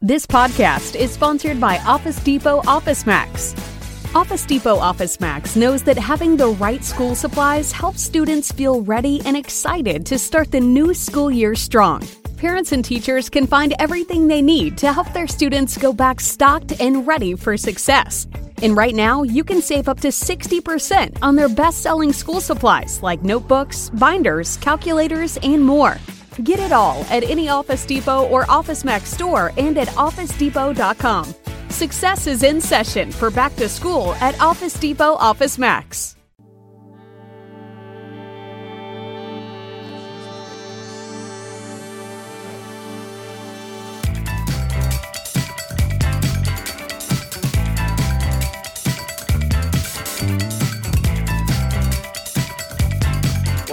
This podcast is sponsored by Office Depot Office Max. Office Depot Office Max knows that having the right school supplies helps students feel ready and excited to start the new school year strong. Parents and teachers can find everything they need to help their students go back stocked and ready for success. And right now, you can save up to 60% on their best selling school supplies like notebooks, binders, calculators, and more. Get it all at any Office Depot or Office Max store and at OfficeDepot.com. Success is in session for back to school at Office Depot Office Max.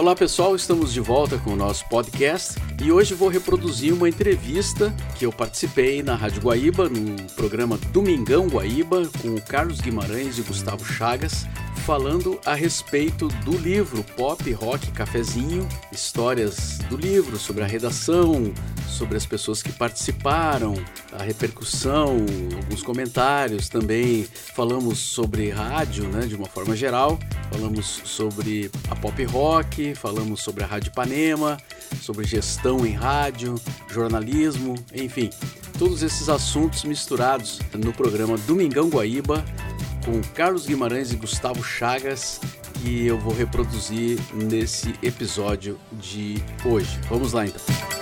Olá pessoal, estamos de volta com o nosso podcast e hoje vou reproduzir uma entrevista que eu participei na Rádio Guaíba, no programa Domingão Guaíba, com o Carlos Guimarães e Gustavo Chagas, falando a respeito do livro Pop Rock Cafezinho, histórias do livro sobre a redação, sobre as pessoas que participaram, a repercussão, alguns comentários também. Falamos sobre rádio, né, de uma forma geral, falamos sobre a pop rock, falamos sobre a Rádio Ipanema, sobre gestão em rádio, jornalismo, enfim, todos esses assuntos misturados no programa Domingão Guaíba com Carlos Guimarães e Gustavo Chagas, que eu vou reproduzir nesse episódio de hoje. Vamos lá então.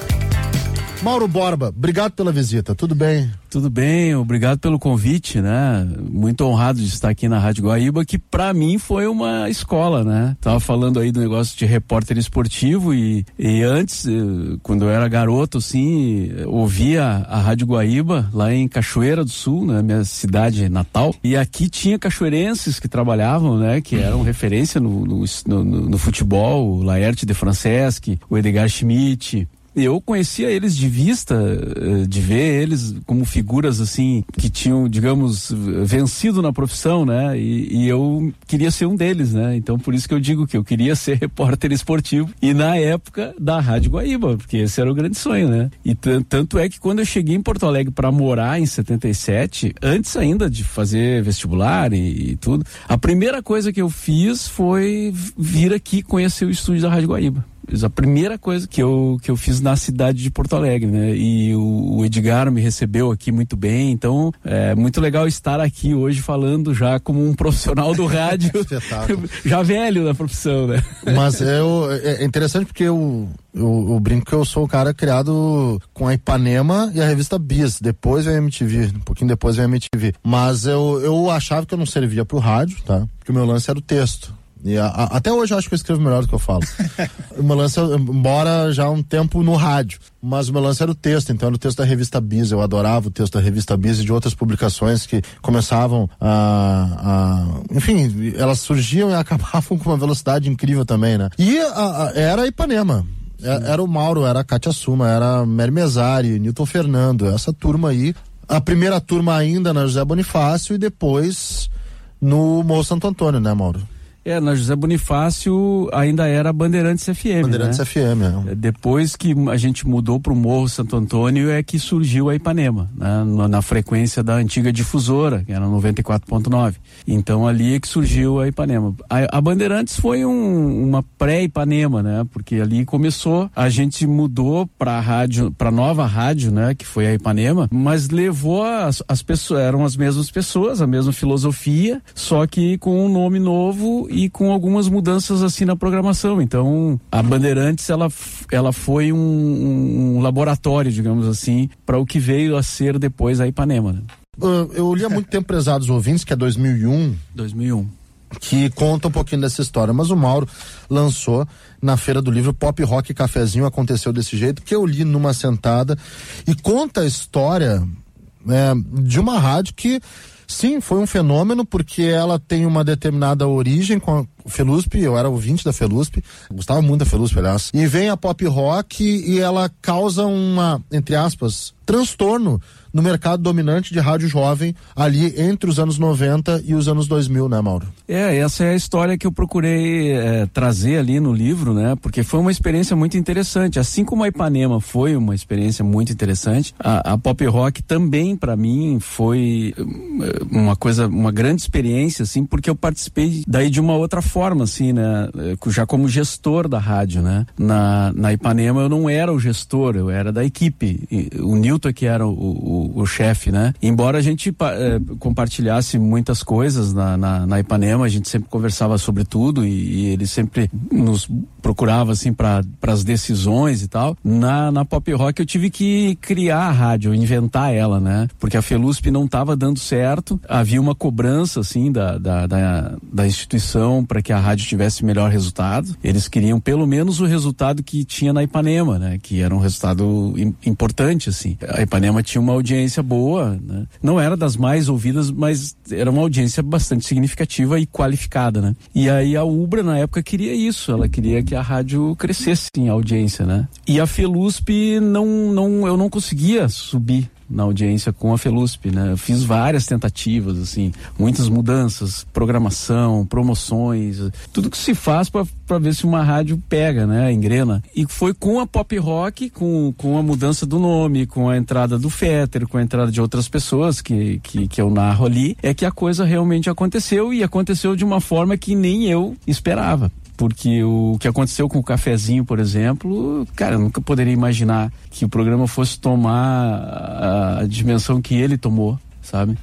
Mauro Borba, obrigado pela visita, tudo bem? Tudo bem, obrigado pelo convite, né? Muito honrado de estar aqui na Rádio Guaíba, que para mim foi uma escola, né? Tava falando aí do negócio de repórter esportivo e, e antes, eh, quando eu era garoto, assim, ouvia a Rádio Guaíba lá em Cachoeira do Sul, né? Minha cidade natal. E aqui tinha cachoeirenses que trabalhavam, né? Que eram referência no, no, no, no futebol, o Laerte de Franceschi, o Edgar Schmidt, eu conhecia eles de vista, eh, de ver eles como figuras assim que tinham, digamos, vencido na profissão, né? E, e, eu queria ser um deles, né? Então por isso que eu digo que eu queria ser repórter esportivo e na época da Rádio Guaíba, porque esse era o grande sonho, né? E tanto é que quando eu cheguei em Porto Alegre para morar em 77, antes ainda de fazer vestibular e, e tudo, a primeira coisa que eu fiz foi vir aqui conhecer o estúdio da Rádio Guaíba a primeira coisa que eu, que eu fiz na cidade de Porto Alegre, né? E o, o Edgar me recebeu aqui muito bem, então é muito legal estar aqui hoje falando já como um profissional do rádio, já velho da profissão, né? Mas eu, é, é interessante porque eu, eu, eu, brinco que eu sou o cara criado com a Ipanema e a revista Bis, depois a MTV, um pouquinho depois a MTV. Mas eu, eu achava que eu não servia pro rádio, tá? Porque o meu lance era o texto. E a, a, até hoje eu acho que eu escrevo melhor do que eu falo. o meu lance, embora já há um tempo no rádio, mas o meu lance era o texto, então era o texto da revista Bis. Eu adorava o texto da revista Bis e de outras publicações que começavam a. a enfim, elas surgiam e acabavam com uma velocidade incrível também, né? E a, era Ipanema. É, era o Mauro, era a Cátia Suma, era Mary Mesari, Newton Fernando, essa turma aí. A primeira turma ainda na José Bonifácio e depois no Morro Santo Antônio, né, Mauro? É, na José Bonifácio ainda era Bandeirantes FM. Bandeirantes né? FM, é. Depois que a gente mudou para o Morro Santo Antônio é que surgiu a Ipanema, né? na, na frequência da antiga difusora, que era 94.9. Então ali é que surgiu a Ipanema. A, a Bandeirantes foi um, uma pré-Ipanema, né? Porque ali começou, a gente mudou para a rádio, para nova rádio, né? Que foi a Ipanema, mas levou as, as pessoas, eram as mesmas pessoas, a mesma filosofia, só que com um nome novo e com algumas mudanças assim na programação. Então, a Bandeirantes ela, ela foi um, um laboratório, digamos assim, para o que veio a ser depois a Ipanema. Né? Uh, eu li há muito tempo Prezados Ouvintes, que é 2001. 2001 que conta um pouquinho dessa história, mas o Mauro lançou na feira do livro Pop Rock Cafezinho aconteceu desse jeito que eu li numa sentada e conta a história é, de uma rádio que Sim, foi um fenômeno porque ela tem uma determinada origem Felusp, eu era ouvinte da Felusp, gostava muito da Felusp, aliás. E vem a pop rock e ela causa uma, entre aspas, transtorno no mercado dominante de rádio jovem ali entre os anos 90 e os anos 2000, né, Mauro? É, essa é a história que eu procurei é, trazer ali no livro, né? Porque foi uma experiência muito interessante. Assim como a Ipanema foi uma experiência muito interessante, a, a pop rock também para mim foi eh, uma coisa, uma grande experiência, assim, porque eu participei daí de uma outra forma, assim, né? Eh, já como gestor da rádio, né? Na, na Ipanema eu não era o gestor, eu era da equipe. O Newton que era o, o o, chefe, né? Embora a gente é, compartilhasse muitas coisas na, na, na, Ipanema, a gente sempre conversava sobre tudo e, e ele sempre nos procurava assim para as decisões e tal. Na, na pop rock eu tive que criar a rádio, inventar ela, né? Porque a Felusp não estava dando certo, havia uma cobrança assim da, da, da, da instituição para que a rádio tivesse melhor resultado. Eles queriam pelo menos o resultado que tinha na Ipanema, né? Que era um resultado importante assim. A Ipanema tinha uma audiência audiência boa, né? Não era das mais ouvidas, mas era uma audiência bastante significativa e qualificada, né? E aí a Ubra na época queria isso, ela queria que a rádio crescesse em audiência, né? E a Felusp não, não, eu não conseguia subir na audiência com a Felusp, né? Eu fiz várias tentativas, assim, muitas mudanças, programação, promoções, tudo que se faz para ver se uma rádio pega, né? Engrena. E foi com a pop rock, com, com a mudança do nome, com a entrada do Fetter, com a entrada de outras pessoas que, que, que eu narro ali, é que a coisa realmente aconteceu e aconteceu de uma forma que nem eu esperava porque o que aconteceu com o cafezinho, por exemplo, cara, eu nunca poderia imaginar que o programa fosse tomar a, a dimensão que ele tomou, sabe?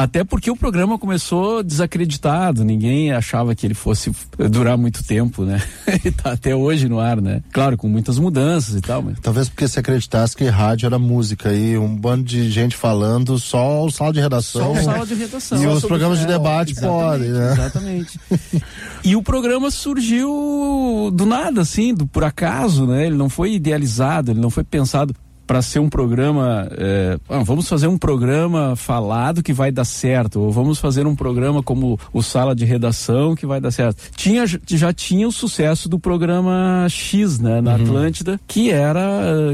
Até porque o programa começou desacreditado, ninguém achava que ele fosse durar muito tempo, né? e tá até hoje no ar, né? Claro, com muitas mudanças e tal, mas... Talvez porque se acreditasse que rádio era música e um bando de gente falando, só o sala de redação. Só o sala de redação. E os programas de debate podem, né? Exatamente. e o programa surgiu do nada, assim, do por acaso, né? Ele não foi idealizado, ele não foi pensado para ser um programa, é, ah, vamos fazer um programa falado que vai dar certo, ou vamos fazer um programa como o Sala de Redação que vai dar certo. Tinha, já tinha o sucesso do programa X, né, na uhum. Atlântida, que era,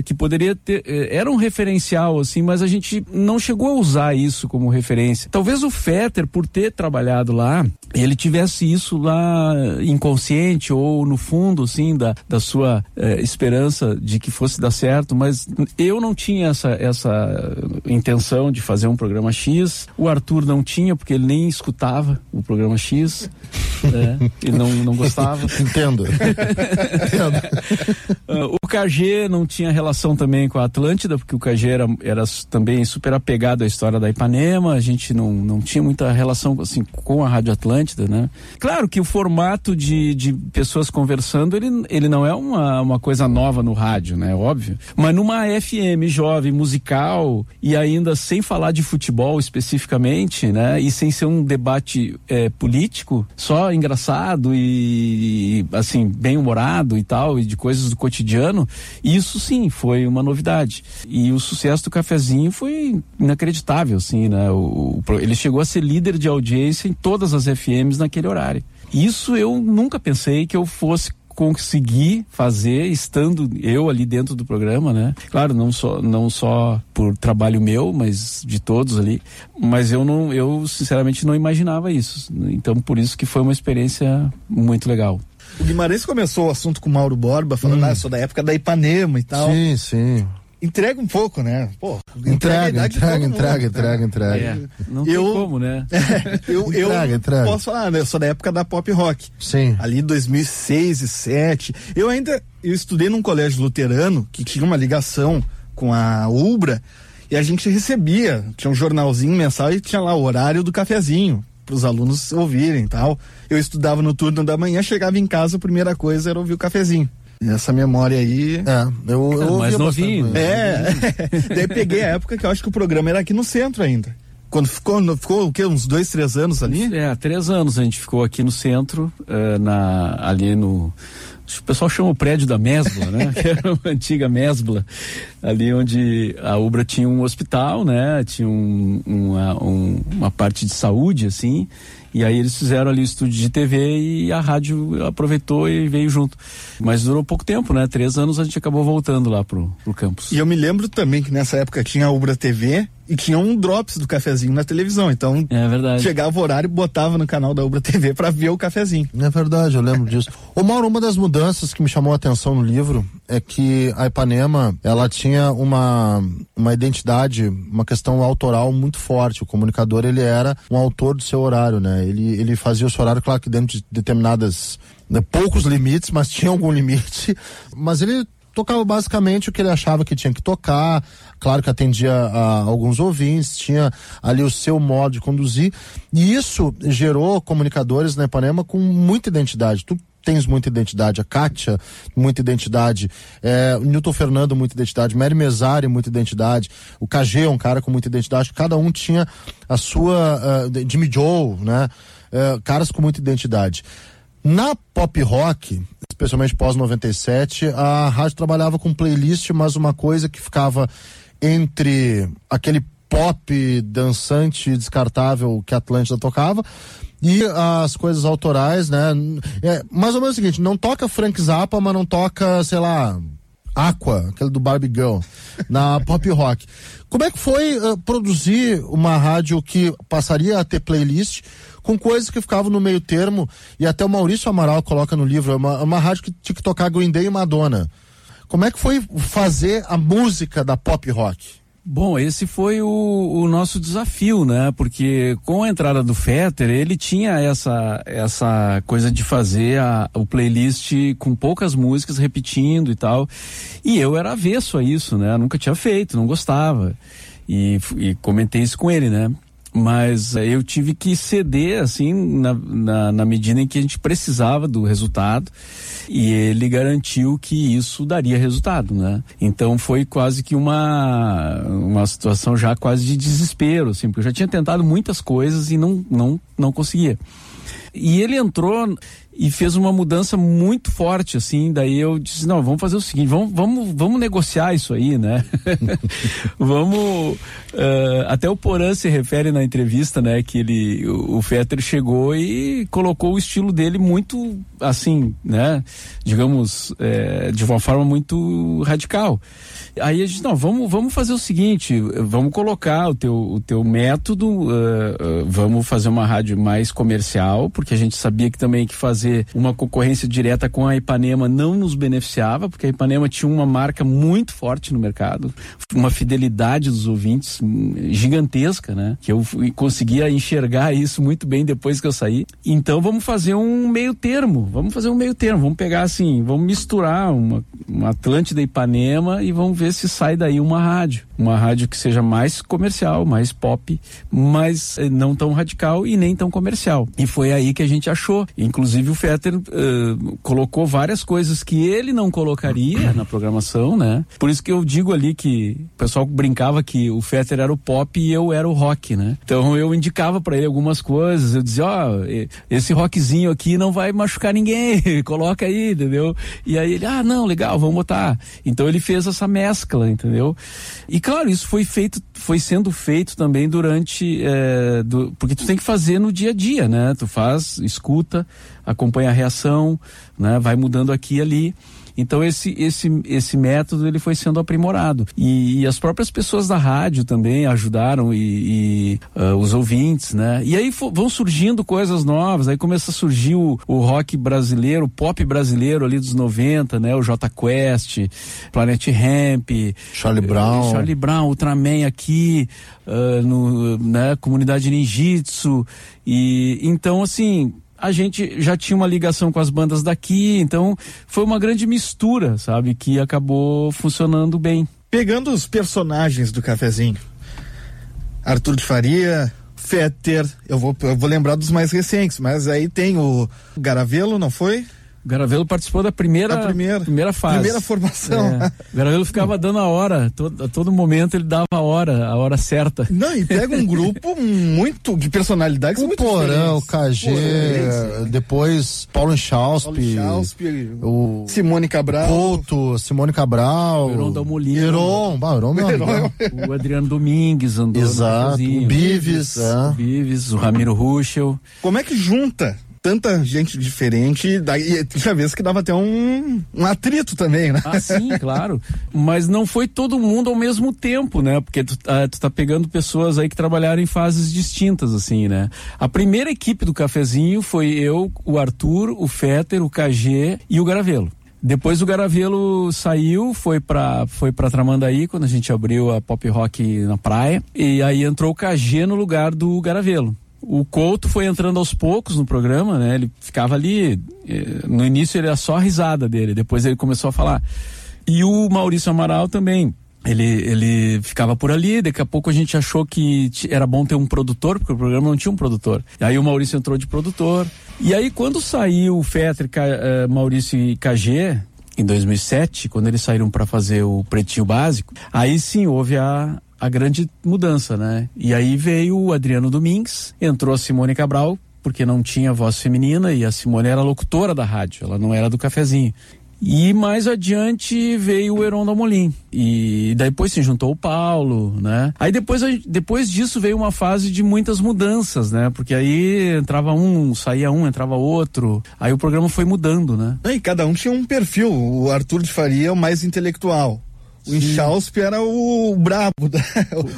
que poderia ter, é, era um referencial, assim, mas a gente não chegou a usar isso como referência. Talvez o Fetter, por ter trabalhado lá, ele tivesse isso lá inconsciente ou no fundo, assim, da, da sua é, esperança de que fosse dar certo, mas eu não tinha essa, essa intenção de fazer um programa X. O Arthur não tinha, porque ele nem escutava o programa X. né? Ele não, não gostava. Entendo. Entendo. Uh, o KG não tinha relação também com a Atlântida, porque o KG era, era também super apegado à história da Ipanema. A gente não, não tinha muita relação assim, com a Rádio Atlântida, né? Claro que o formato de, de pessoas conversando, ele, ele não é uma, uma coisa nova no rádio, né? Óbvio. Mas numa FM FM jovem, musical e ainda sem falar de futebol especificamente, né? E sem ser um debate é, político, só engraçado e assim bem humorado e tal e de coisas do cotidiano. Isso sim foi uma novidade e o sucesso do cafezinho foi inacreditável, assim, né? O, o, ele chegou a ser líder de audiência em todas as FMs naquele horário. Isso eu nunca pensei que eu fosse consegui fazer estando eu ali dentro do programa, né? Claro, não só não só por trabalho meu, mas de todos ali, mas eu não eu sinceramente não imaginava isso. Então por isso que foi uma experiência muito legal. O Guimarães começou o assunto com o Mauro Borba, falando, hum. ah, eu sou da época da Ipanema e tal. Sim, sim entrega um pouco, né? Pô, entrega, entrega, entrega, entrega, entrega. Não eu, tem como, né? eu, eu entrega, entrega. posso falar, né? Eu sou da época da pop rock. Sim. Ali 2006 e 2007. Eu ainda eu estudei num colégio luterano que tinha uma ligação com a Ubra e a gente recebia, tinha um jornalzinho mensal e tinha lá o horário do cafezinho para os alunos ouvirem e tal. Eu estudava no turno da manhã, chegava em casa, a primeira coisa era ouvir o cafezinho. Essa memória aí. É, eu, eu mais novinho. Né? É. Daí peguei a época que eu acho que o programa era aqui no centro ainda. Quando ficou, ficou o quê? Uns dois, três anos ali? É, três anos a gente ficou aqui no centro, uh, na, ali no, o pessoal chama o prédio da Mesbla, né? que era uma antiga Mesbla, ali onde a Ubra tinha um hospital, né? Tinha um, uma, um, uma parte de saúde, assim, e aí eles fizeram ali o estúdio de TV e a rádio aproveitou e veio junto. Mas durou pouco tempo, né? Três anos a gente acabou voltando lá pro, pro campus. E eu me lembro também que nessa época tinha a Ubra TV e tinha um drops do cafezinho na televisão. Então, é verdade. chegava o horário e botava no canal da Ubra TV para ver o cafezinho. É verdade, eu lembro disso. Ô Mauro, uma das mudanças que me chamou a atenção no livro é que a Ipanema, ela tinha uma, uma identidade, uma questão autoral muito forte. O comunicador, ele era um autor do seu horário, né? Ele, ele fazia o seu horário, claro que dentro de determinadas né, poucos limites, mas tinha algum limite. Mas ele tocava basicamente o que ele achava que tinha que tocar, claro que atendia a alguns ouvintes, tinha ali o seu modo de conduzir, e isso gerou comunicadores na Ipanema com muita identidade. Tu tens muita identidade, a Kátia, muita identidade, é, o Newton Fernando, muita identidade, Mary Mesari, muita identidade, o KG é um cara com muita identidade, cada um tinha a sua, uh, Jimmy Joe, né, uh, caras com muita identidade. Na pop rock, especialmente pós 97, a rádio trabalhava com playlist, mas uma coisa que ficava entre aquele pop dançante descartável que a Atlântida tocava e as coisas autorais, né? É mais ou menos o seguinte, não toca Frank Zappa, mas não toca, sei lá, Aqua, aquele do Barbie Girl, na pop rock. Como é que foi uh, produzir uma rádio que passaria a ter playlist com coisas que ficavam no meio termo, e até o Maurício Amaral coloca no livro, é uma, uma rádio que tinha que tocar Green Day e Madonna. Como é que foi fazer a música da pop rock? Bom, esse foi o, o, nosso desafio, né? Porque com a entrada do Fetter, ele tinha essa, essa coisa de fazer a, o playlist com poucas músicas repetindo e tal. E eu era avesso a isso, né? Eu nunca tinha feito, não gostava. E, e comentei isso com ele, né? Mas eh, eu tive que ceder assim na, na, na, medida em que a gente precisava do resultado e ele garantiu que isso daria resultado, né? Então foi quase que uma uma situação já quase de desespero, assim, porque eu já tinha tentado muitas coisas e não não não conseguia. E ele entrou e fez uma mudança muito forte, assim. Daí eu disse: não, vamos fazer o seguinte, vamos, vamos, vamos negociar isso aí, né? vamos. Uh, até o Porã se refere na entrevista, né? Que ele, o, o Fetter chegou e colocou o estilo dele muito, assim, né? Digamos, é, de uma forma muito radical. Aí a gente, não, vamos, vamos fazer o seguinte, vamos colocar o teu, o teu método, uh, uh, vamos fazer uma rádio mais comercial, porque a gente sabia que também que fazer uma concorrência direta com a Ipanema não nos beneficiava, porque a Ipanema tinha uma marca muito forte no mercado, uma fidelidade dos ouvintes gigantesca, né? Que eu conseguia enxergar isso muito bem depois que eu saí. Então vamos fazer um meio termo, vamos fazer um meio termo, vamos pegar assim, vamos misturar uma, uma Atlântida Ipanema e vamos ver ver se sai daí uma rádio. Uma rádio que seja mais comercial, mais pop, mas eh, não tão radical e nem tão comercial. E foi aí que a gente achou. Inclusive o Fetter uh, colocou várias coisas que ele não colocaria na programação, né? Por isso que eu digo ali que o pessoal brincava que o Fetter era o pop e eu era o rock, né? Então eu indicava para ele algumas coisas, eu dizia, ó, oh, esse rockzinho aqui não vai machucar ninguém, coloca aí, entendeu? E aí ele, ah, não, legal, vamos botar. Então ele fez essa mescla entendeu? E claro, isso foi feito, foi sendo feito também durante, é, do, porque tu tem que fazer no dia a dia, né? Tu faz, escuta, acompanha a reação, né? Vai mudando aqui e ali. Então esse esse esse método ele foi sendo aprimorado e, e as próprias pessoas da rádio também ajudaram e, e uh, os ouvintes, né? E aí vão surgindo coisas novas. Aí começa a surgir o, o rock brasileiro, o pop brasileiro ali dos 90, né? O J Quest, Planet Ramp, Charlie eh, Brown, Charlie Brown, Ultraman aqui, uh, no, né? Comunidade Ninjitsu e então assim a gente já tinha uma ligação com as bandas daqui, então foi uma grande mistura, sabe, que acabou funcionando bem. Pegando os personagens do cafezinho, Arthur de Faria, Fetter, eu vou, eu vou lembrar dos mais recentes, mas aí tem o Garavelo, não foi? O Garavelo participou da primeira, a primeira, primeira fase. Primeira formação. É. O Garavelo ficava dando a hora, todo, a todo momento ele dava a hora, a hora certa. Não, e pega um grupo muito de personalidades o muito Porão, o. KG, Porém, depois Paulo Schausp, o Simone Cabral. Couto, Simone Cabral, O Heron Dalmolino. Heron, bah, Heron, meu Heron. amigão. O Adriano Domingues andou. Exato, o Bives, é. O Bives, o Ramiro Ruschel. Como é que junta tanta gente diferente? Daí tinha vezes que dava até um, um atrito também, né? Ah, sim, claro. Mas não foi todo mundo ao mesmo tempo, né? Porque tu, ah, tu tá pegando pessoas aí que trabalharam em fases distintas, assim, né? A primeira equipe do cafezinho foi eu, o Arthur, o Fetter, o KG e o Garavelo. Depois o Garavelo saiu, foi pra, foi pra Tramandaí, quando a gente abriu a Pop Rock na praia. E aí entrou o KG no lugar do Garavelo. O Couto foi entrando aos poucos no programa, né? Ele ficava ali. eh, No início ele era só a risada dele, depois ele começou a falar. E o Maurício Amaral também. Ele, ele ficava por ali, daqui a pouco a gente achou que era bom ter um produtor, porque o programa não tinha um produtor. E aí o Maurício entrou de produtor. E aí quando saiu o Fetter, Ca- eh, Maurício e KG, em 2007, quando eles saíram para fazer o Pretinho Básico, aí sim houve a, a grande mudança, né? E aí veio o Adriano Domingues, entrou a Simone Cabral, porque não tinha voz feminina e a Simone era locutora da rádio, ela não era do cafezinho. E mais adiante veio o Heron Dalmolin. E depois se juntou o Paulo, né? Aí depois, depois disso veio uma fase de muitas mudanças, né? Porque aí entrava um, saía um, entrava outro. Aí o programa foi mudando, né? E cada um tinha um perfil. O Arthur de Faria é o mais intelectual. O Inchausp era o brabo. da-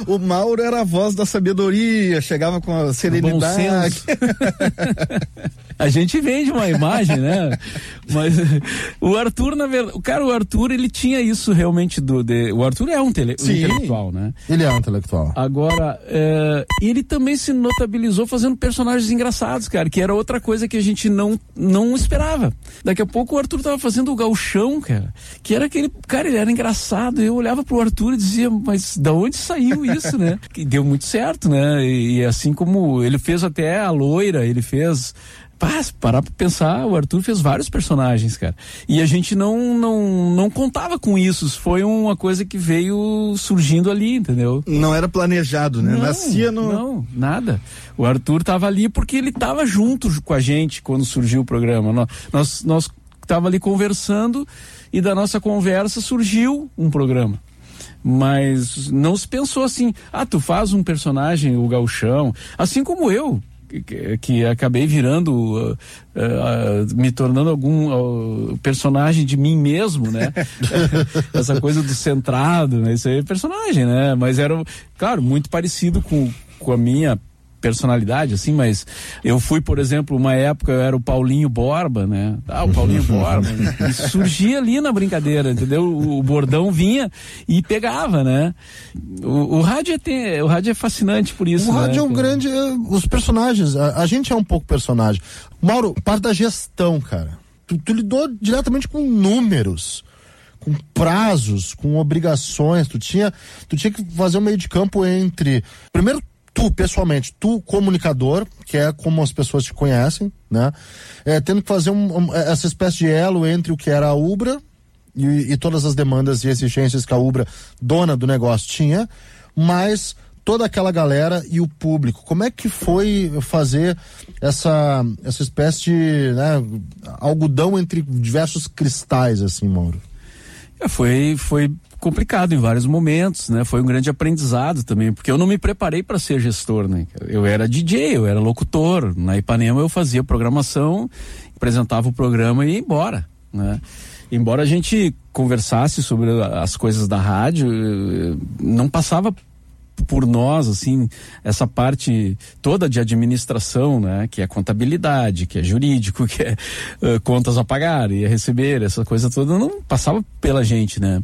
O, o Mauro era a voz da sabedoria, chegava com a serenidade. A gente vende uma imagem, né? Mas o Arthur, na verdade, o cara, o Arthur, ele tinha isso realmente do. de- o Arthur é um, tele, um intelectual, né? Ele é um intelectual. Agora, é, ele também se notabilizou fazendo personagens engraçados, cara, que era outra coisa que a gente não, não esperava. Daqui a pouco o Arthur tava fazendo o gauchão, cara, que era aquele, cara, ele era engraçado, eu olhava pro Arthur e dizia, mas da onde saiu isso, né? Que deu muito certo, né? E, e assim como ele fez até a loira, ele fez parar pra pensar, o Arthur fez vários personagens, cara. E a gente não, não, não contava com isso. Isso Foi uma coisa que veio surgindo ali, entendeu? Não era planejado, né? Não, Nascia no. Não, nada. O Arthur tava ali porque ele tava junto com a gente quando surgiu o programa. Nós, nós, nós tava ali conversando e da nossa conversa surgiu um programa. Mas não se pensou assim, ah, tu faz um personagem, o gauchão, assim como eu, que, que acabei virando, uh, uh, uh, me tornando algum uh, personagem de mim mesmo, né? Essa coisa do centrado, né? Isso aí é personagem, né? Mas era, claro, muito parecido com, com a minha personalidade, assim, mas eu fui, por exemplo, uma época eu era o Paulinho Borba, né? Ah, o Paulinho Borba. E surgia ali na brincadeira, entendeu? O, o bordão vinha e pegava, né? O, o rádio é tem, o rádio é fascinante por isso. O rádio né? é um grande. é, Os personagens, a, a gente é um pouco personagem. Mauro, parte da gestão, cara. Tu, tu lidou diretamente com números, com prazos, com obrigações. Tu tinha, tu tinha que fazer um meio de campo entre. Primeiro, tu, pessoalmente, tu, comunicador, que é como as pessoas te conhecem, né? É, tendo que fazer um- um- essa espécie de elo entre o que era a Ubra e, e todas as demandas e exigências que a Ubra, dona do negócio, tinha, mas toda aquela galera e o público. Como é que foi fazer essa, essa espécie de né, algodão entre diversos cristais, assim, Mauro? É, foi, foi complicado em vários momentos, né? Foi um grande aprendizado também, porque eu não me preparei para ser gestor, né? Eu era DJ, eu era locutor. Na Ipanema eu fazia programação, apresentava o programa e ia embora, né? Embora a gente conversasse sobre as coisas da rádio, eh, não passava por nós, assim, essa parte toda de administração, né? Que é contabilidade, que é jurídico, que é eh, contas a pagar e a receber, essa coisa toda não passava pela gente, né?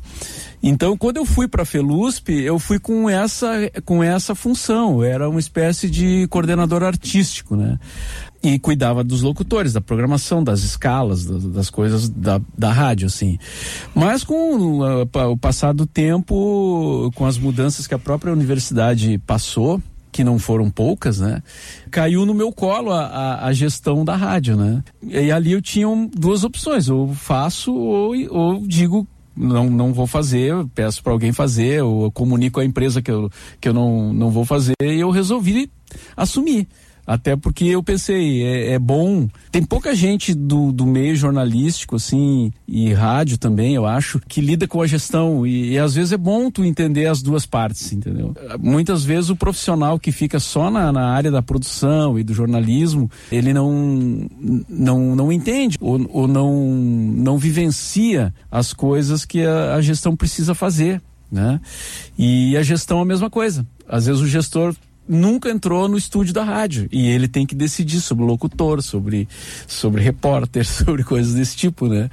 Então, quando eu fui para a Felusp, eu fui com essa, com essa função, era uma espécie de coordenador artístico, né? E cuidava dos locutores, da programação, das escalas, das, das coisas da, da rádio, assim. Mas com uh, o passar do tempo, com as mudanças que a própria universidade passou, que não foram poucas, né? Caiu no meu colo a, a, a gestão da rádio, né? E ali eu tinha duas opções, ou faço ou, ou digo não, não vou fazer, peço para alguém fazer, ou comunico à empresa que eu, que eu não, não vou fazer, e eu resolvi assumir. Até porque eu pensei, é, é, bom. Tem pouca gente do, do meio jornalístico, assim, e rádio também, eu acho, que lida com a gestão. E, e, às vezes é bom tu entender as duas partes, entendeu? Muitas vezes o profissional que fica só na, na área da produção e do jornalismo, ele não, não, não entende ou, ou não, não vivencia as coisas que a, a gestão precisa fazer. Né? E a gestão é a mesma coisa. Às vezes o gestor nunca entrou no estúdio da rádio e ele tem que decidir sobre locutor, sobre sobre repórter, sobre coisas desse tipo, né?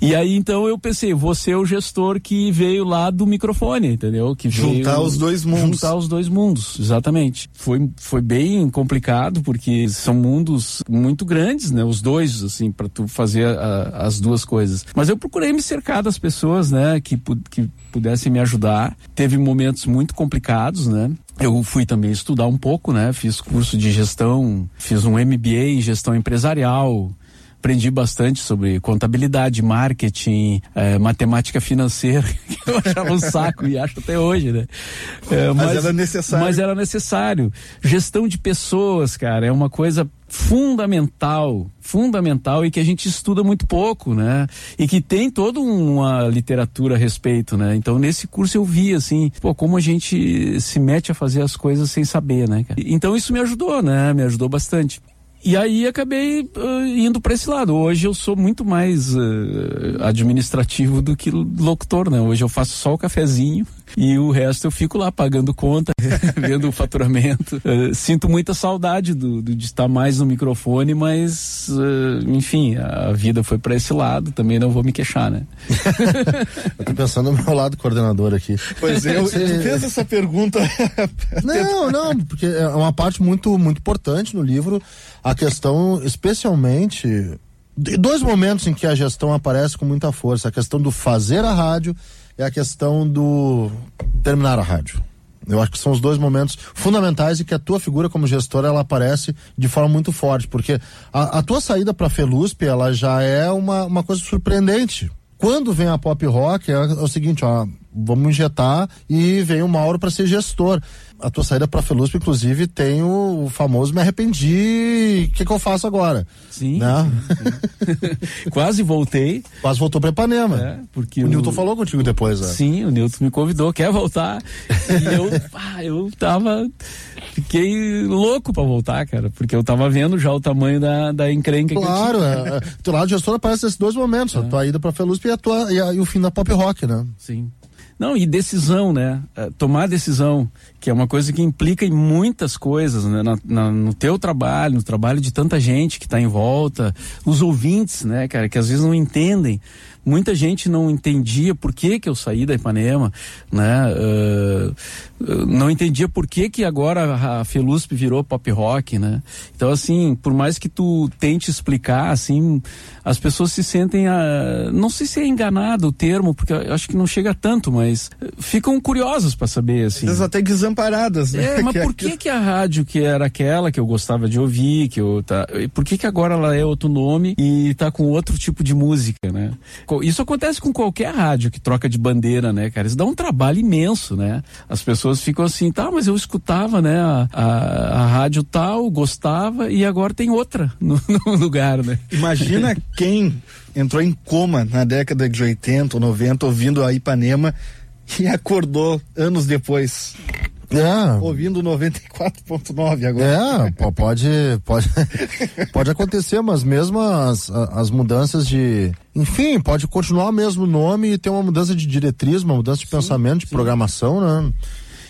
E aí então eu pensei, você é o gestor que veio lá do microfone, entendeu? Que juntar veio, os dois mundos. Juntar os dois mundos, exatamente. Foi foi bem complicado porque são mundos muito grandes, né? Os dois assim para tu fazer a, as duas coisas. Mas eu procurei me cercar das pessoas, né, que que pudessem me ajudar. Teve momentos muito complicados, né? Eu fui também estudar um pouco, né? Fiz curso de gestão, fiz um MBA em gestão empresarial, aprendi bastante sobre contabilidade, marketing, eh, matemática financeira, que eu achava um saco e acho até hoje, né? Eh, mas, mas, era necessário. Mas era necessário. Gestão de pessoas, cara, é uma coisa fundamental, fundamental e que a gente estuda muito pouco, né? E que tem toda uma literatura a respeito, né? Então nesse curso eu vi assim, pô, como a gente se mete a fazer as coisas sem saber, né? Então isso me ajudou, né? Me ajudou bastante. E aí acabei uh, indo para esse lado. Hoje eu sou muito mais uh, administrativo do que locutor, né? Hoje eu faço só o cafezinho e o resto eu fico lá pagando conta, vendo o faturamento. Uh, sinto muita saudade do, do, de estar mais no microfone, mas enfim, a vida foi para esse lado, também não vou me queixar, né? eu tô pensando no meu lado coordenador aqui. Pois é, eu, Você... fez essa pergunta. não, não, porque é uma parte muito, muito importante no livro a questão, especialmente, dois momentos em que a gestão aparece com muita força: a questão do fazer a rádio e a questão do terminar a rádio. Eu acho que são os dois momentos fundamentais e que a tua figura como gestora ela aparece de forma muito forte, porque a, a tua saída para a ela já é uma, uma coisa surpreendente. Quando vem a pop rock é, é o seguinte, ó, vamos injetar e vem o Mauro para ser gestor a tua saída para Felusp, inclusive, tem o, famoso me arrependi, o que, que eu faço agora? Sim. Né? sim, sim. Quase voltei. Quase voltou para Ipanema. É, porque o, o Newton falou contigo depois, né? Sim, o Newton me convidou, quer voltar. e eu, ah, eu tava. Fiquei louco para voltar, cara, porque eu tava vendo já o tamanho da, da encrenca claro, que eu tinha. Claro, é, é, teu lado gestor aparece nesses dois momentos, é. a tua ida pra Felusp e, a tua, e, a, e o fim da pop rock, né? Sim. Não, e decisão, né? É, tomar decisão, que é uma coisa que implica em muitas coisas, né? Na, na, no teu trabalho, no trabalho de tanta gente que está em volta, os ouvintes, né, cara, que às vezes não entendem muita gente não entendia por que que eu saí da Ipanema, né? Uh, não entendia por que que agora a Felusp virou pop rock, né? Então assim, por mais que tu tente explicar, assim, as pessoas se sentem, a, não sei se é enganado o termo, porque eu acho que não chega tanto, mas ficam curiosos para saber, assim. Elas até desamparadas, né? É, mas por que que a rádio que era aquela que eu gostava de ouvir, que eu tá, por que que agora ela é outro nome e tá com outro tipo de música, né? Isso acontece com qualquer rádio que troca de bandeira, né, cara? Isso dá um trabalho imenso, né? As pessoas ficam assim, tá, mas eu escutava, né, a, a, a rádio tal, gostava e agora tem outra no, no lugar, né? Imagina quem entrou em coma na década de 80 ou 90 ouvindo a Ipanema e acordou anos depois. É. Ouvindo 94.9 agora. É, pode, pode, pode acontecer, mas mesmo as, as mudanças de. Enfim, pode continuar o mesmo nome e ter uma mudança de diretriz, uma mudança de sim, pensamento, de sim. programação, né?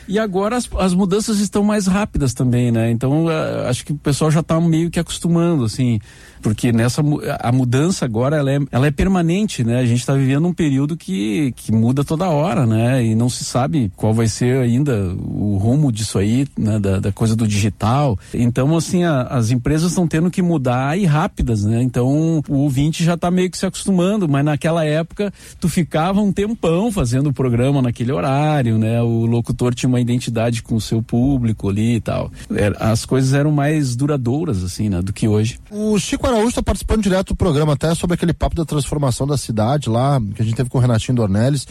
E agora as, as mudanças estão mais rápidas também, né? Então uh, acho que o pessoal já está meio que acostumando, assim porque nessa a mudança agora ela é, ela é permanente, né? A gente está vivendo um período que, que muda toda hora, né? E não se sabe qual vai ser ainda o rumo disso aí, né? Da, da coisa do digital. Então, assim, a, as empresas estão tendo que mudar e rápidas, né? Então, o ouvinte já está meio que se acostumando, mas naquela época tu ficava um tempão fazendo o programa naquele horário, né? O locutor tinha uma identidade com o seu público ali e tal. As coisas eram mais duradouras, assim, né, do que hoje. O Chico Araújo está participando direto do programa, até sobre aquele papo da transformação da cidade lá, que a gente teve com o Renatinho Dornelles.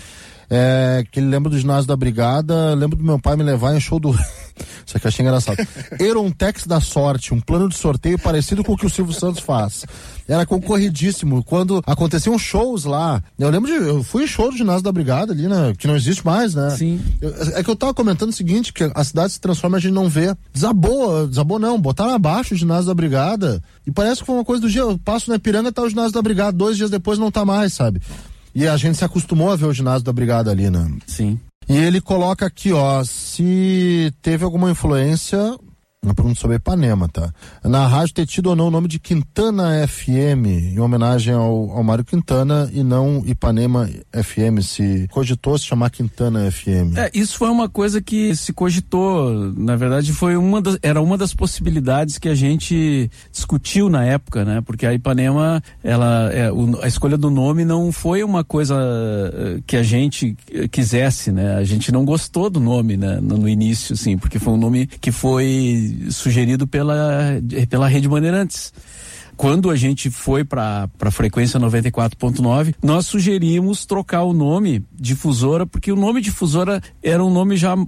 É, que ele lembra do ginásio da Brigada, lembro do meu pai me levar em show do. Isso aqui eu achei engraçado. Erontex da Sorte, um plano de sorteio parecido com o que o Silvio Santos faz. Era concorridíssimo. Quando aconteciam shows lá, eu lembro de. Eu fui em show do ginásio da Brigada ali, né? Que não existe mais, né? Sim. Eu, é que eu tava comentando o seguinte: que a cidade se transforma e a gente não vê. Desabou, desabou não. Botaram abaixo o ginásio da Brigada. E parece que foi uma coisa do dia. Eu passo na Ipiranga, tá o ginásio da Brigada. Dois dias depois não tá mais, sabe? E a gente se acostumou a ver o ginásio da Brigada ali, né? Sim. E ele coloca aqui, ó, se teve alguma influência, uma pergunta sobre Ipanema, tá? Na rádio ter tido ou não o nome de Quintana FM, em homenagem ao, ao Mário Quintana e não Ipanema FM, se cogitou se chamar Quintana FM. É, isso foi uma coisa que se cogitou, na verdade foi uma das, era uma das possibilidades que a gente discutiu na época, né? Porque a Ipanema, ela, é, o, a escolha do nome não foi uma coisa eh, que a gente quisesse, né? A gente não gostou do nome, né? No, no início, sim, porque foi um nome que foi sugerido pela, pela Rede Bandeirantes quando a gente foi para a frequência 94.9, nós sugerimos trocar o nome difusora, porque o nome difusora era um nome já uh,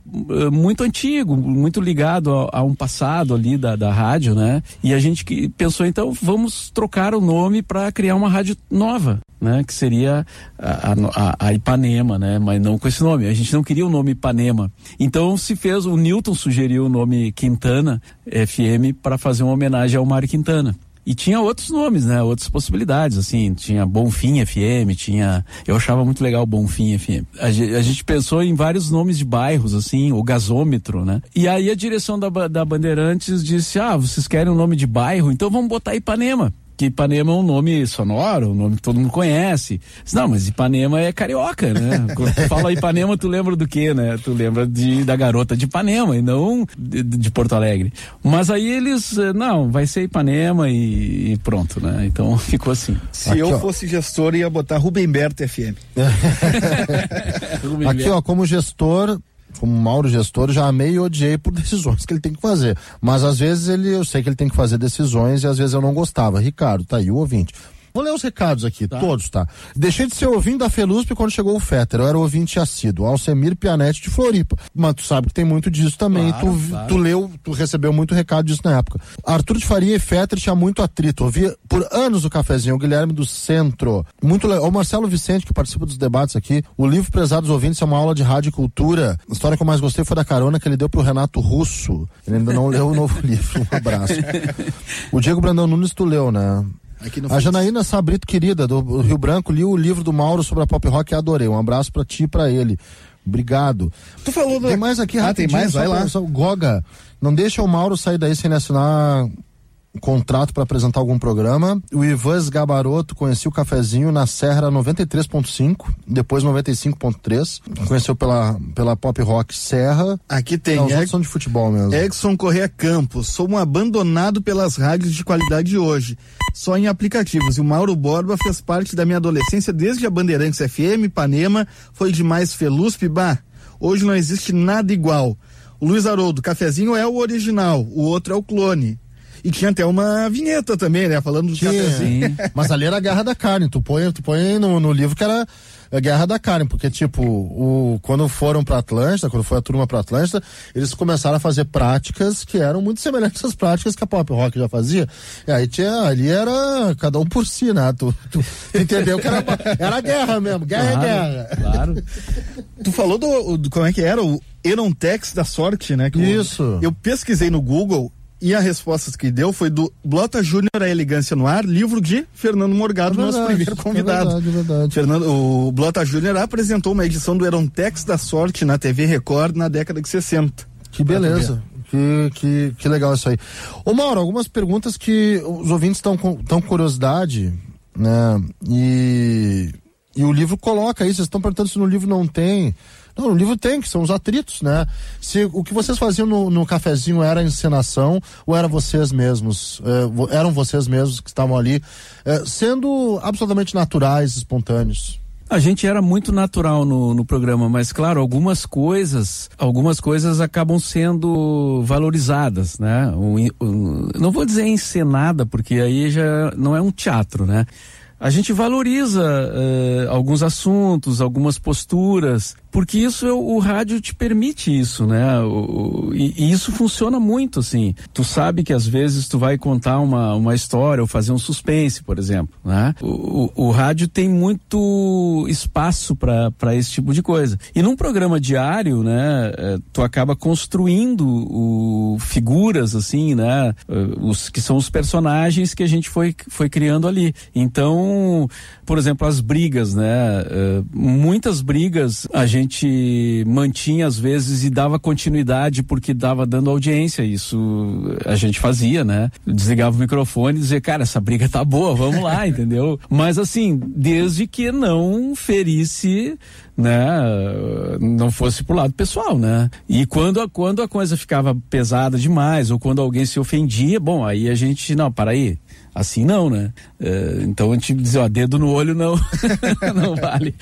muito antigo, muito ligado a, a, um passado ali da, da rádio, né? E a gente que pensou, então, vamos trocar o nome para criar uma rádio nova. Né, que seria a, a, a, Ipanema, né, mas não com esse nome. A gente não queria o nome Ipanema. Então se fez, o Newton sugeriu o nome Quintana FM para fazer uma homenagem ao Mário Quintana. E tinha outros nomes, né? Outras possibilidades, assim. Tinha Bonfim FM, tinha. Eu achava muito legal Bonfim FM. A, a, gente pensou em vários nomes de bairros, assim, o gasômetro, né? E aí a direção da, da Bandeirantes disse: ah, vocês querem um nome de bairro? Então vamos botar Ipanema que Ipanema é um nome sonoro, um nome que todo mundo conhece. Não, mas Ipanema é carioca, né? Quando tu fala Ipanema, tu lembra do quê, né? Tu lembra de, da garota de Ipanema e não de, de Porto Alegre. Mas aí eles, eh, não, vai ser Ipanema e, e pronto, né? Então ficou assim. Se Aqui, eu ó. fosse gestor, ia botar Rubem Berto FM. Aqui, ó, como gestor, como Mauro gestor, já amei e odiei por decisões que ele tem que fazer. Mas às vezes ele, eu sei que ele tem que fazer decisões e às vezes eu não gostava. Ricardo, tá aí o ouvinte. Vou ler os recados aqui, tá. todos, tá? Deixei de ser ouvindo da Felusp quando chegou o Fetter. Eu era ouvinte assíduo. Alcemir Pianete de Floripa. Mas tu sabe que tem muito disso também. Claro, tu, claro. tu leu, tu recebeu muito recado disso na época. Arthur de Faria e Fetter tinha muito atrito. Ouvia por anos o cafezinho. O Guilherme do Centro. Muito legal. O Marcelo Vicente, que participa dos debates aqui. O livro Prezados Ouvintes é uma aula de rádio e cultura. A história que eu mais gostei foi da carona que ele deu pro Renato Russo. Ele ainda não leu o novo livro. Um abraço. O Diego Brandão Nunes, tu leu, né? A Janaína Sabrito, querida, do Rio Branco, li o livro do Mauro sobre a pop rock e adorei. Um abraço pra ti e pra ele. Obrigado. Tu falou do... Tem mais aqui, ah, tem mais? Vai lá. Goga, não deixa o Mauro sair daí sem assinar contrato para apresentar algum programa. O Ivan Gabaroto conheceu o cafezinho na Serra 93.5, depois 95.3. Conheceu pela, pela Pop Rock Serra. Aqui tem. Não, os são de futebol mesmo. Edson Correa Campos. Sou um abandonado pelas rádios de qualidade hoje. Só em aplicativos. E o Mauro Borba fez parte da minha adolescência desde a Bandeirantes FM, Panema, foi demais Felusp, bah. Hoje não existe nada igual. O Luiz Haroldo, cafezinho é o original, o outro é o clone. E tinha até uma vinheta também, né? Falando do cafezinho. Mas ali era a Guerra da Carne. Tu põe, tu põe no, no livro que era a Guerra da Carne, porque, tipo, o, quando foram pra Atlântida, quando foi a turma pra Atlântida, eles começaram a fazer práticas que eram muito semelhantes às práticas que a Pop Rock já fazia. E aí tinha, ali era cada um por si, né? Tu, tu entendeu que era, era guerra mesmo, guerra claro, é guerra. Claro. tu falou do, do, como é que era, o Erontex da sorte, né? Isso. Eu, eu pesquisei no Google e a resposta que deu foi do Blota Júnior A Elegância no Ar, livro de Fernando Morgado, é verdade, nosso primeiro convidado. É verdade, é verdade. Fernando, o Blota Júnior apresentou uma edição do Erontex da Sorte na TV Record na década de 60. Que beleza. Que, que, que legal isso aí. Ô Mauro, algumas perguntas que os ouvintes estão com tão curiosidade, né? E, e o livro coloca isso, vocês estão perguntando se no livro não tem. Não, no livro tem, que são os atritos, né? Se o que vocês faziam no, no cafezinho era encenação ou eram vocês mesmos, eh, eram vocês mesmos que estavam ali, eh, sendo absolutamente naturais, espontâneos? A gente era muito natural no, no programa, mas claro, algumas coisas, algumas coisas acabam sendo valorizadas, né? O, o, não vou dizer encenada, porque aí já não é um teatro, né? A gente valoriza uh, alguns assuntos, algumas posturas, porque isso o, o rádio te permite isso, né? O, o, e, e, isso funciona muito, assim. Tu sabe que às vezes tu vai contar uma, uma história ou fazer um suspense, por exemplo, né? O, rádio tem muito espaço para esse tipo de coisa. E num programa diário, né? Eh, tu acaba construindo o, figuras, assim, né? Eh, os que são os personagens que a gente foi, foi criando ali. Então, por exemplo, as brigas, né? Uh, muitas brigas a gente gente mantinha às vezes e dava continuidade porque dava dando audiência. Isso a gente fazia, né? Desligava o microfone e dizia, cara, essa briga tá boa, vamos lá, entendeu? Mas assim, desde que não ferisse né, não fosse pro lado pessoal, né? E quando a, quando a coisa ficava pesada demais ou quando alguém se ofendia, bom, aí a gente, não, para aí, Assim não, né? É, então a gente dizer, ó, dedo no olho não, não vale.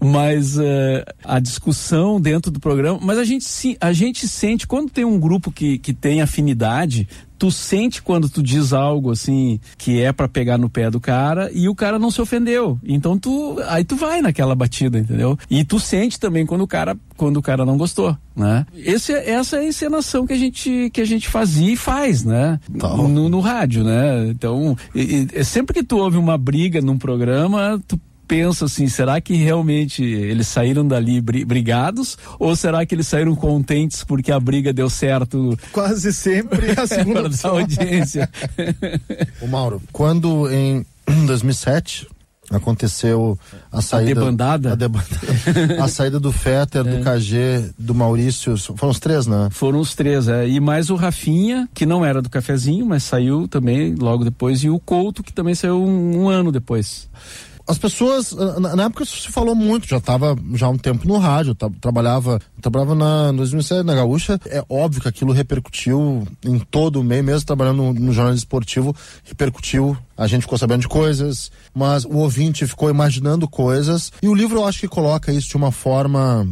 Mas é, a discussão dentro do programa, mas a gente, a gente sente, quando tem um grupo que, que tem afinidade, tu sente quando tu diz algo assim que é para pegar no pé do cara e o cara não se ofendeu. Então tu aí tu vai naquela batida, entendeu? E tu sente também quando o cara quando o cara não gostou, né? Esse, essa é a encenação que a gente que a gente fazia e faz, né? Tá. No, no, rádio, né? Então, e, e, sempre que tu ouve uma briga num programa, tu pensa assim, será que realmente eles saíram dali brigados ou será que eles saíram contentes porque a briga deu certo? Quase sempre a segunda da audiência. o Mauro, quando em 2007 aconteceu a saída a debandada, a, debandada, a saída do Fetter, é. do KG, do Maurício, foram os três, né? Foram os três, é. E mais o Rafinha, que não era do cafezinho, mas saiu também logo depois, e o Couto, que também saiu um, um ano depois as pessoas, na época se falou muito, já estava já há um tempo no rádio, trabalhava, trabalhava na, no 2007 na Gaúcha, é óbvio que aquilo repercutiu em todo o meio, mesmo trabalhando no, no jornalismo esportivo, repercutiu, a gente ficou sabendo de coisas, mas o ouvinte ficou imaginando coisas, e o livro eu acho que coloca isso de uma forma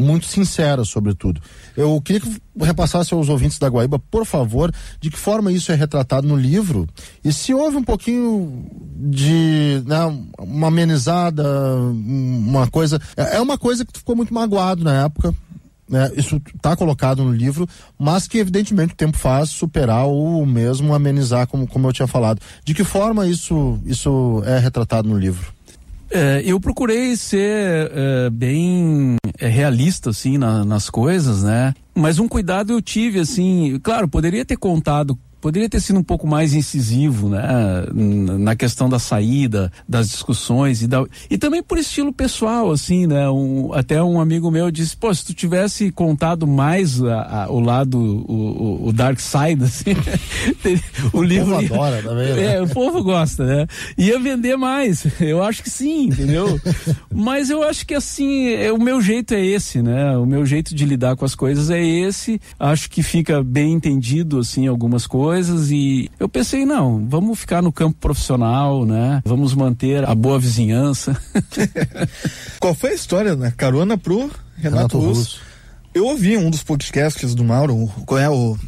muito sincera sobre tudo. Eu queria que repassasse aos ouvintes da Guaíba, por favor, de que forma isso é retratado no livro e se houve um pouquinho de né, uma amenizada, uma coisa. É, é uma coisa que ficou muito magoado na época. Né, isso está colocado no livro, mas que evidentemente o tempo faz superar ou mesmo amenizar, como, como eu tinha falado. De que forma isso, isso é retratado no livro? É, eu procurei ser é, bem é, realista, assim, na, nas coisas, né? Mas um cuidado eu tive, assim, claro, poderia ter contado poderia ter sido um pouco mais incisivo, né? Na questão da saída, das discussões e, da, e também por estilo pessoal, assim, né? Um, até um amigo meu disse, pô, se tu tivesse contado mais a, a, o lado, o, o, dark side, assim, o, o livro... Povo adora também, né? É, o povo gosta, né? Ia vender mais, eu acho que sim, entendeu? Mas eu acho que assim, é, o meu jeito é esse, né? O meu jeito de lidar com as coisas é esse, acho que fica bem entendido, assim, algumas coisas, coisas e eu pensei, não, vamos ficar no campo profissional, né? Vamos manter a boa vizinhança. Qual foi a história, né? Carona pro Renato, Renato Russo. Russo. Eu ouvi um dos podcasts do Mauro, qual é o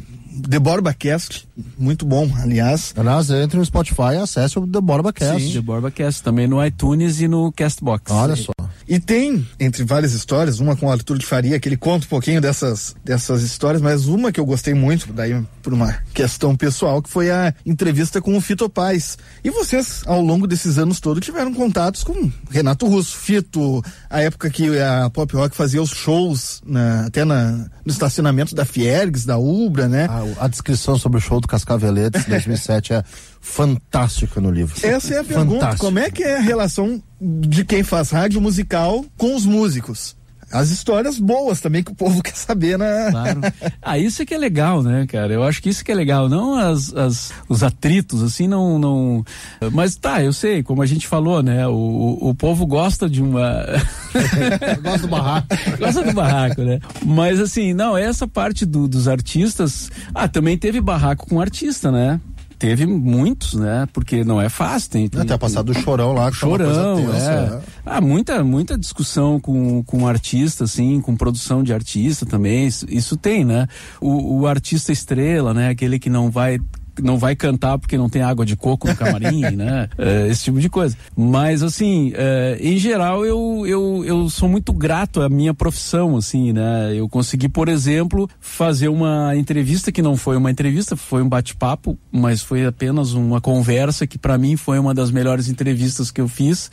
The Borba Cast, muito bom, aliás. Aliás, entre no Spotify e acesse o The Borba Cast. Sim, The Borba Cast, também no iTunes e no Castbox. Olha só. E tem, entre várias histórias, uma com o Arthur de Faria, que ele conta um pouquinho dessas, dessas histórias, mas uma que eu gostei muito, daí por uma questão pessoal, que foi a entrevista com o Fito Paz. E vocês, ao longo desses anos todos, tiveram contatos com Renato Russo, Fito, a época que a Pop Rock fazia os shows, na, até na, no estacionamento da Fiergs, da Ubra, né? A, a descrição sobre o show do Cascaveletes 2007 é fantástica no livro. Essa é a pergunta, Fantástico. como é que é a relação de quem faz rádio musical com os músicos. As histórias boas também que o povo quer saber, né? Claro. Ah, isso é que é legal, né, cara? Eu acho que isso que é legal, não as, as, os atritos, assim, não, não. Mas tá, eu sei, como a gente falou, né? O, o povo gosta de uma. gosta do barraco. gosta do barraco, né? Mas assim, não, essa parte do, dos artistas. Ah, também teve barraco com artista, né? Teve muitos, né? Porque não é fácil. Tem, tem Até passado do chorão lá, chorão, tensa, é. né? Ah, muita, muita discussão com, com artista, assim, com produção de artista também. Isso, isso tem, né? O, o artista estrela, né? Aquele que não vai não vai cantar porque não tem água de coco no camarim, né? É, esse tipo de coisa. Mas, assim, é, em geral, eu, eu, eu sou muito grato à minha profissão, assim, né? Eu consegui, por exemplo, fazer uma entrevista que não foi uma entrevista, foi um bate-papo, mas foi apenas uma conversa que, para mim, foi uma das melhores entrevistas que eu fiz,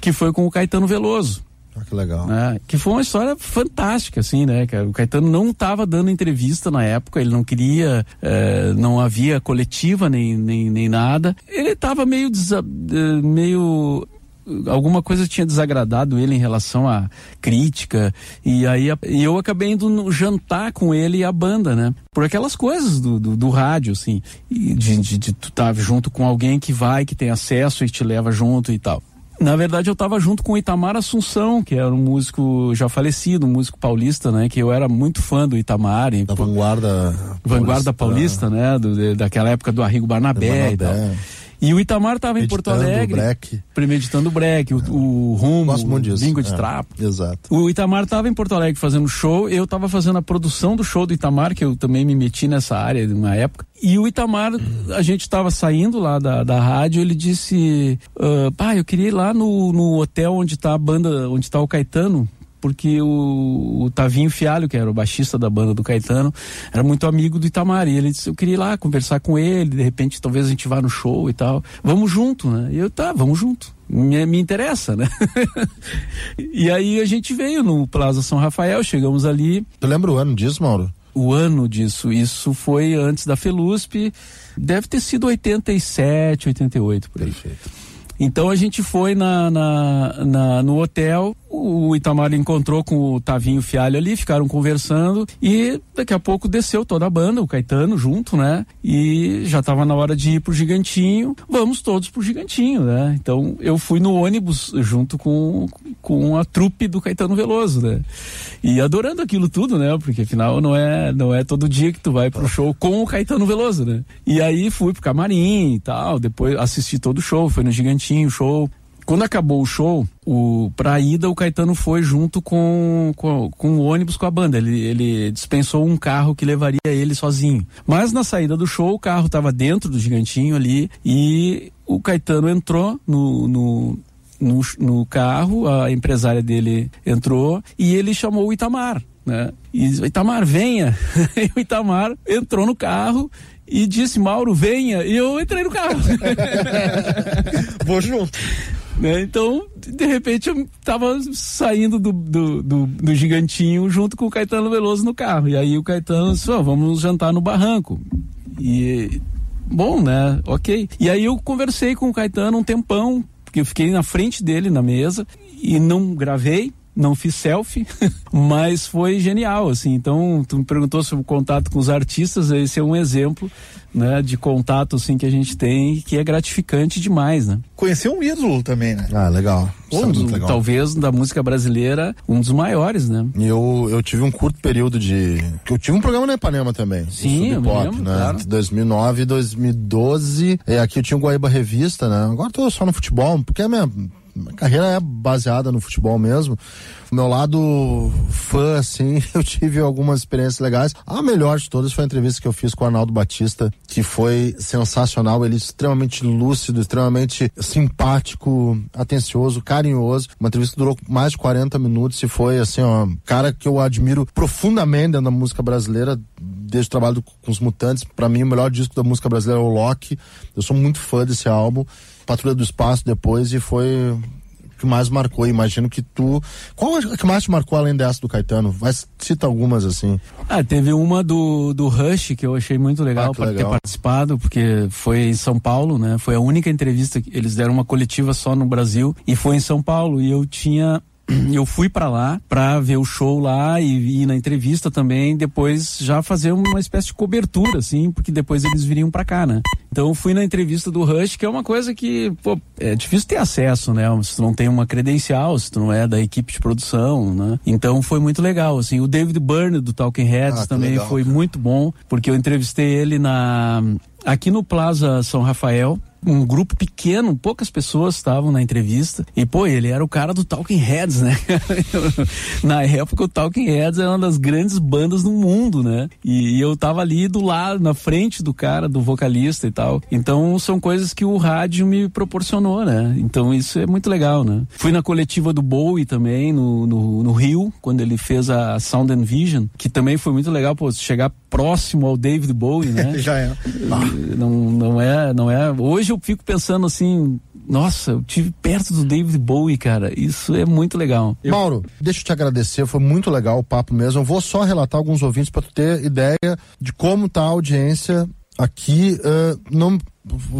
que foi com o Caetano Veloso. Ah, que legal. Né? Que foi uma história fantástica, assim, né? O Caetano não estava dando entrevista na época, ele não queria, eh, não havia coletiva nem, nem, nem nada. Ele estava meio, eh, meio alguma coisa tinha desagradado ele em relação à crítica e aí e eu acabei indo jantar com ele e a banda, né? Por aquelas coisas do, do, do rádio, assim, de, de, de tu estar tá junto com alguém que vai, que tem acesso e te leva junto e tal. Na verdade, eu estava junto com o Itamar Assunção, que era um músico já falecido, um músico paulista, né? Que eu era muito fã do Itamar. Da vanguarda. Vanguarda paulista, né? Do, daquela época do Arrigo Barnabé, Barnabé. e tal. E o Itamar estava em Porto Alegre. Break. Premeditando o break, o, o rumo, o língua de é, trapo. Exato. O Itamar estava em Porto Alegre fazendo show, eu estava fazendo a produção do show do Itamar, que eu também me meti nessa área numa época. E o Itamar, a gente estava saindo lá da, da rádio, ele disse: uh, Pai, eu queria ir lá no, no hotel onde está a banda, onde está o Caetano porque o, o, Tavinho Fialho, que era o baixista da banda do Caetano, era muito amigo do Itamar. E ele disse: Eu queria ir lá conversar com ele, de repente talvez a gente vá no show e tal. Vamos junto, né? E eu, tá, vamos junto. Me, me interessa, né? e aí a gente veio no Plaza São Rafael, chegamos ali. Tu lembra o ano disso, Mauro? O ano disso, isso foi antes da Felusp, deve ter sido 87, 88 por aí. Perfeito. Então a gente foi na, na, na, no hotel, o Itamar encontrou com o Tavinho Fialho ali, ficaram conversando e daqui a pouco desceu toda a banda, o Caetano junto, né? E já estava na hora de ir pro Gigantinho, vamos todos pro Gigantinho, né? Então eu fui no ônibus junto com, com a trupe do Caetano Veloso, né? E adorando aquilo tudo, né? Porque afinal não é, não é todo dia que tu vai pro show com o Caetano Veloso, né? E aí fui pro camarim e tal, depois assisti todo o show, foi no Gigantinho, show quando acabou o show, o, pra ida o Caetano foi junto com, com, com o ônibus com a banda. Ele, ele dispensou um carro que levaria ele sozinho. Mas na saída do show, o carro estava dentro do gigantinho ali e o Caetano entrou no, no, no, no, carro, a empresária dele entrou e ele chamou o Itamar, né? E Itamar, venha. e o Itamar entrou no carro e disse, Mauro, venha. E eu entrei no carro. Vou junto. Né? Então, de repente, eu tava saindo do, do, do, do, gigantinho junto com o Caetano Veloso no carro. E aí o Caetano disse, oh, vamos jantar no barranco. E bom, né? Ok. E aí eu conversei com o Caetano um tempão, porque eu fiquei na frente dele na mesa e não gravei, não fiz selfie, mas foi genial, assim. Então, tu me perguntou sobre o contato com os artistas, esse é um exemplo, né, de contato, assim, que a gente tem que é gratificante demais, né? Conhecer um ídolo também, né? Ah, legal. Um, legal. Talvez da música brasileira, um dos maiores, né? Eu, eu tive um curto período de... Eu tive um programa na Ipanema também. Sim, eu pop, lembro, né? claro. Entre 2009 e 2012. E aqui eu tinha o Guaíba Revista, né? Agora tô só no futebol, porque a minha minha carreira é baseada no futebol mesmo. O meu lado fã, assim, eu tive algumas experiências legais. A melhor de todas foi a entrevista que eu fiz com o Arnaldo Batista, que foi sensacional. Ele extremamente lúcido, extremamente simpático, atencioso, carinhoso. Uma entrevista que durou mais de 40 minutos e foi, assim, ó, cara que eu admiro profundamente dentro da música brasileira desde o trabalho com os Mutantes. Para mim, o melhor disco da música brasileira é o Loki. Eu sou muito fã desse álbum. Patrulha do Espaço depois e foi o que mais marcou. Imagino que tu. Qual é que mais te marcou além dessa do Caetano? Vai cita algumas assim. Ah, teve uma do, do Rush que eu achei muito legal Ah, para ter participado, porque foi em São Paulo, né? Foi a única entrevista que eles deram uma coletiva só no Brasil e foi em São Paulo e eu tinha eu fui para lá para ver o show lá e ir na entrevista também, depois já fazer uma espécie de cobertura, assim, porque depois eles viriam para cá, né? Então eu fui na entrevista do Rush, que é uma coisa que, pô, é difícil ter acesso, né? Se tu não tem uma credencial, se tu não é da equipe de produção, né? Então foi muito legal, assim. O David Byrne do Talking Heads Ah, também legal, foi cara. muito bom, porque eu entrevistei ele na aqui no Plaza São Rafael, um grupo pequeno, poucas pessoas estavam na entrevista. E, pô, ele era o cara do Talking Heads, né? na época, o Talking Heads era uma das grandes bandas do mundo, né? E, e, eu tava ali do lado, na frente do cara, do vocalista e tal. Então, são coisas que o rádio me proporcionou, né? Então, isso é muito legal, né? Fui na coletiva do Bowie também, no, no, no Rio, quando ele fez a Sound and Vision, que também foi muito legal, pô, chegar próximo ao David Bowie, né? Já é. Não, não é, não é. Hoje eu fico pensando assim, nossa, eu tive perto do David Bowie, cara. Isso é muito legal. Eu... Mauro, deixa eu te agradecer, foi muito legal o papo mesmo. Eu vou só relatar alguns ouvintes para tu ter ideia de como tá a audiência aqui. Uh, não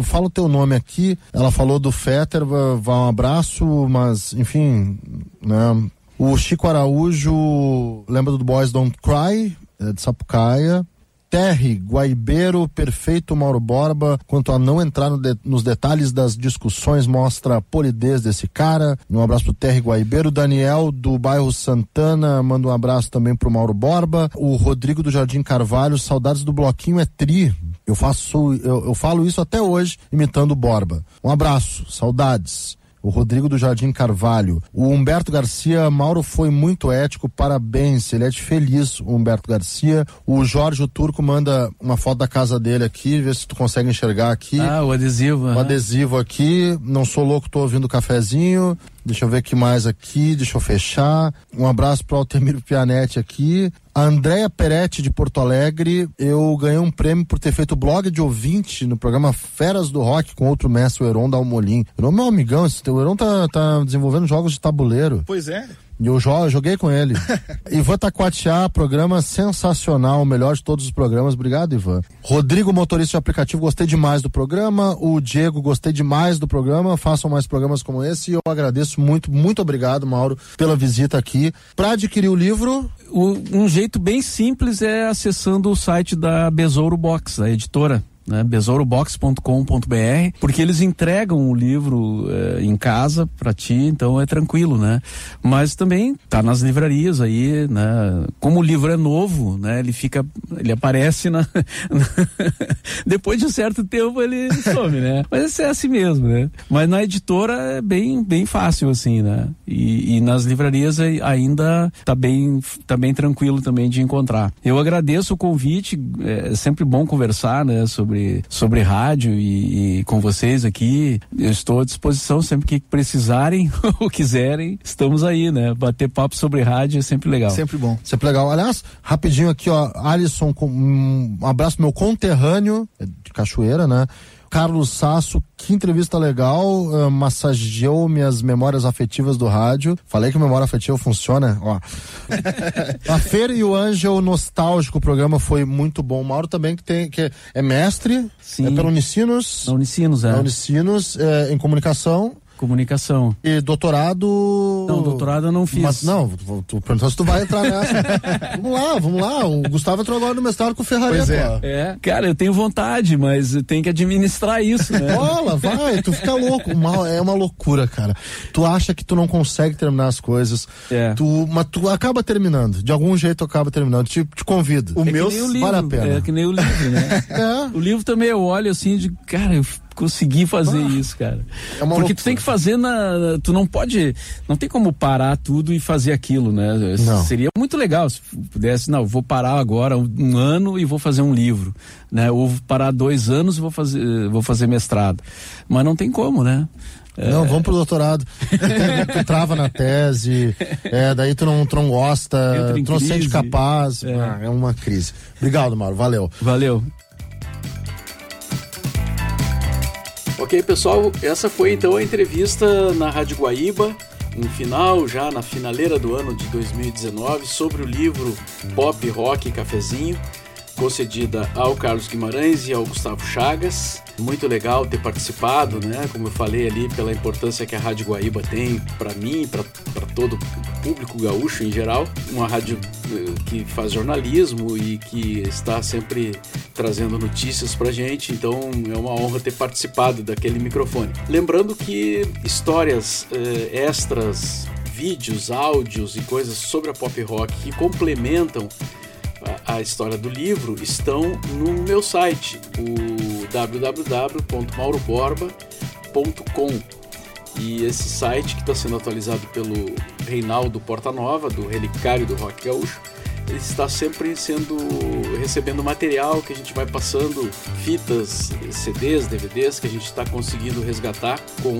fala o teu nome aqui. Ela falou do Fetter, vai um abraço, mas enfim, né? O Chico Araújo lembra do Boys Don't Cry, é de Sapucaia. Terry, Guaibeiro, perfeito Mauro Borba, quanto a não entrar no de, nos detalhes das discussões, mostra a polidez desse cara. Um abraço pro Terry Guaibeiro. Daniel, do bairro Santana, manda um abraço também pro Mauro Borba. O Rodrigo do Jardim Carvalho, saudades do bloquinho é tri. Eu faço, eu, eu falo isso até hoje, imitando Borba. Um abraço, saudades o Rodrigo do Jardim Carvalho. O Humberto Garcia, Mauro foi muito ético, parabéns, ele é de feliz, o Humberto Garcia. O Jorge o Turco manda uma foto da casa dele aqui, vê se tu consegue enxergar aqui. Ah, o adesivo. O adesivo aqui, não sou louco, tô ouvindo o cafezinho. Deixa eu ver que mais aqui, deixa eu fechar. Um abraço para o Altemiro Pianetti aqui. A Andréia Peretti de Porto Alegre, eu ganhei um prêmio por ter feito blog de ouvinte no programa Feras do Rock com outro mestre, o Heron Dalmolin. O Heron é meu amigão, esse, o Heron tá, tá desenvolvendo jogos de tabuleiro. Pois é. Eu joguei com ele. Ivan Taquatiá, programa sensacional, o melhor de todos os programas. Obrigado, Ivan. Rodrigo, motorista de aplicativo, gostei demais do programa. O Diego, gostei demais do programa. Façam mais programas como esse. E eu agradeço muito, muito obrigado, Mauro, pela visita aqui. Para adquirir o livro. O, um jeito bem simples é acessando o site da Besouro Box, a editora né, besourobox.com.br, porque eles entregam o livro eh, em casa para ti, então é tranquilo, né? Mas também tá nas livrarias aí, né? Como o livro é novo, né? Ele fica, ele aparece na depois de um certo tempo ele some, né? Mas é assim mesmo, né? Mas na editora é bem, bem fácil assim, né? E, e nas livrarias ainda tá bem, tá bem tranquilo também de encontrar. Eu agradeço o convite, é sempre bom conversar, né? Sobre sobre, sobre rádio e, e, com vocês aqui. Eu estou à disposição sempre que precisarem ou quiserem. Estamos aí, né? Bater papo sobre rádio é sempre legal. Sempre bom. Sempre legal. Aliás, rapidinho aqui, ó, Alisson, um abraço meu conterrâneo é de Cachoeira, né? Carlos Sasso, que entrevista legal, uh, massageou minhas memórias afetivas do rádio. Falei que a memória afetiva funciona, ó. a Feira e o Ângel nostálgico, o programa foi muito bom. O Mauro também que tem que é mestre, Sim. é pelo Unicinos. Unicinos, é. Unicinos, é, em comunicação comunicação. E doutorado. Não, doutorado eu não fiz. Mas não, tu perguntou se tu vai entrar nessa. vamos lá, vamos lá. O Gustavo entrou agora no mestrado com o Ferrari. Pois é. é. Cara, eu tenho vontade, mas tem que administrar isso, né? Bola, vai, tu fica louco. Mal, é uma loucura, cara. Tu acha que tu não consegue terminar as coisas. É. Tu, mas tu acaba terminando. De algum jeito acaba terminando. Te, te convido. O é meu vale a pena. É que nem o livro, né? é. O livro também eu olho assim de, cara, eu conseguir fazer ah, isso, cara. É Porque loucura. tu tem que fazer na. Tu não pode. Não tem como parar tudo e fazer aquilo, né? Não. Seria muito legal se pudesse, não, vou parar agora um, um, ano e vou fazer um livro. Né? Ou parar dois anos e vou fazer, vou fazer mestrado. Mas não tem como, né? Não, é... vamos pro doutorado. Tu, trava na tese, é, daí tu não, tu não gosta, tu não se sente capaz. É. Ah, é uma crise. Obrigado, Mauro. Valeu. Valeu. Ok, pessoal, essa foi então a entrevista na Rádio Guaíba, no final, já na finaleira do ano de 2019, sobre o livro Pop Rock Cafezinho concedida ao Carlos Guimarães e ao Gustavo Chagas. Muito legal ter participado, né? Como eu falei ali, pela importância que a Rádio Guaíba tem para mim, para todo o público gaúcho em geral. Uma rádio eh, que faz jornalismo e que está sempre trazendo notícias para gente, então é uma honra ter participado daquele microfone. Lembrando que histórias eh, extras, vídeos, áudios e coisas sobre a pop rock que complementam a, história do livro estão no meu site, o www.mauroborba.com. E esse site que está sendo atualizado pelo Reinaldo Portanova, do Relicário do Rock Gaúcho, ele está sempre sendo recebendo material que a gente vai passando, fitas, CDs, DVDs que a gente está conseguindo resgatar com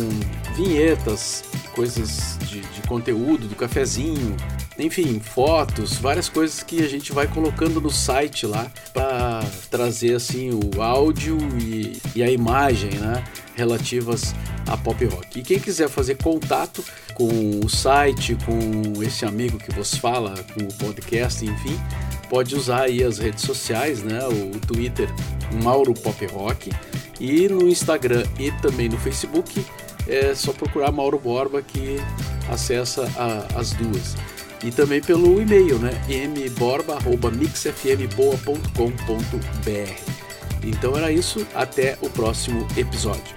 vinhetas, coisas de, de conteúdo do cafezinho, enfim, fotos, várias coisas que a gente vai colocando no site lá para trazer assim o áudio e, e, a imagem, né, relativas a pop rock. E quem quiser fazer contato com o site, com esse amigo que vos fala, com o podcast, enfim, pode usar aí as redes sociais, né, o Twitter Mauro Pop Rock e no Instagram e também no Facebook é só procurar Mauro Borba que acessa a, as duas e também pelo e-mail, né? mborba@mixfmboa.com.br. Então era isso, até o próximo episódio.